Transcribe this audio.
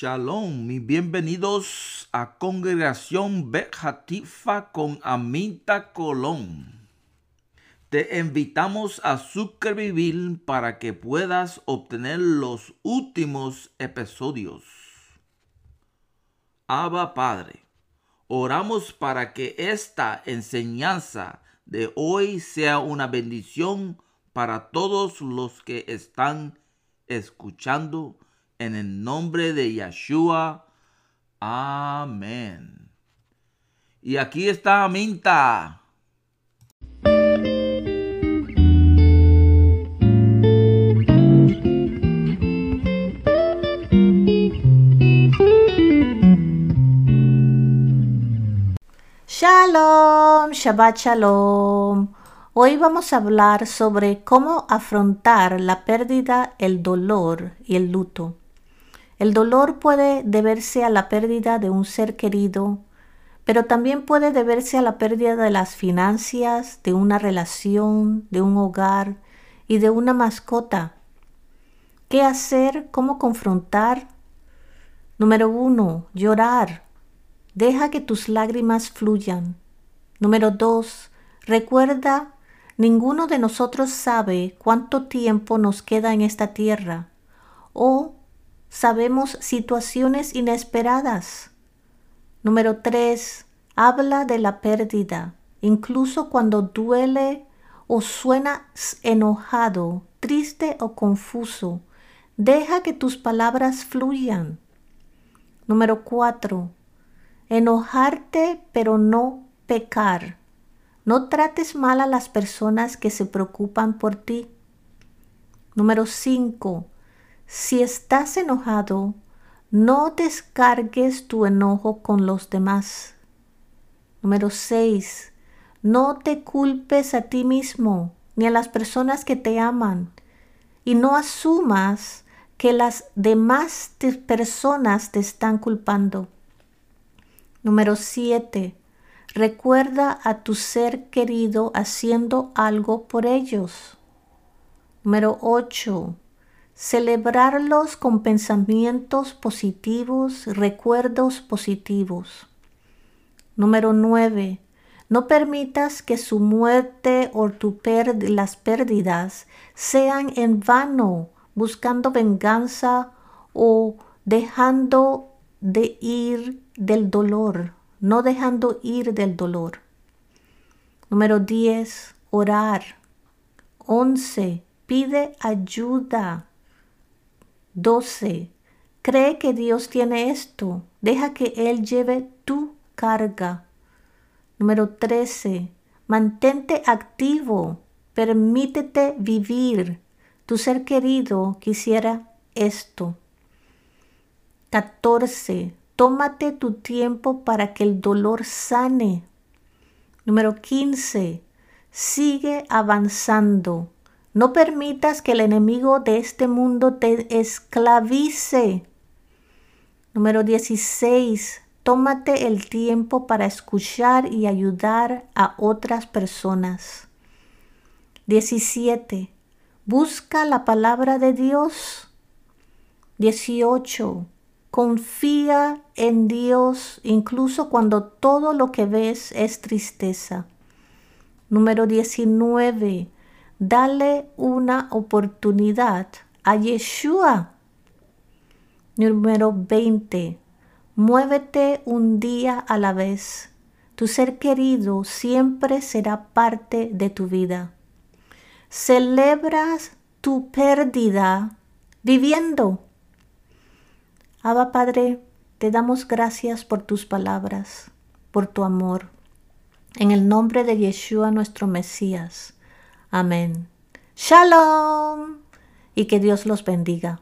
Shalom, mis bienvenidos a Congregación Bejatifa con Aminta Colón. Te invitamos a suscribir para que puedas obtener los últimos episodios. Abba Padre, oramos para que esta enseñanza de hoy sea una bendición para todos los que están escuchando en el nombre de Yeshua. Amén. Y aquí está Minta. Shalom, Shabbat Shalom. Hoy vamos a hablar sobre cómo afrontar la pérdida, el dolor y el luto. El dolor puede deberse a la pérdida de un ser querido, pero también puede deberse a la pérdida de las finanzas, de una relación, de un hogar y de una mascota. ¿Qué hacer? ¿Cómo confrontar? Número uno, llorar. Deja que tus lágrimas fluyan. Número dos, recuerda, ninguno de nosotros sabe cuánto tiempo nos queda en esta tierra o sabemos situaciones inesperadas. Número 3. Habla de la pérdida, incluso cuando duele o suena enojado, triste o confuso. Deja que tus palabras fluyan. Número 4. Enojarte pero no pecar. No trates mal a las personas que se preocupan por ti. Número 5. Si estás enojado, no descargues tu enojo con los demás. Número 6. No te culpes a ti mismo ni a las personas que te aman y no asumas que las demás personas te están culpando. Número 7. Recuerda a tu ser querido haciendo algo por ellos. Número 8 Celebrarlos con pensamientos positivos, recuerdos positivos. Número 9. No permitas que su muerte o tu las pérdidas sean en vano, buscando venganza o dejando de ir del dolor, no dejando ir del dolor. Número 10. Orar. 11. Pide ayuda 12. Cree que Dios tiene esto. Deja que Él lleve tu carga. Número 13. Mantente activo. Permítete vivir. Tu ser querido quisiera esto. 14. Tómate tu tiempo para que el dolor sane. Número 15. Sigue avanzando. No permitas que el enemigo de este mundo te esclavice. Número 16. Tómate el tiempo para escuchar y ayudar a otras personas. 17. Busca la palabra de Dios. 18. Confía en Dios incluso cuando todo lo que ves es tristeza. Número 19 Dale una oportunidad a Yeshua. Número 20. Muévete un día a la vez. Tu ser querido siempre será parte de tu vida. Celebras tu pérdida viviendo. Abba Padre, te damos gracias por tus palabras, por tu amor. En el nombre de Yeshua nuestro Mesías. Amén. Shalom. Y que Dios los bendiga.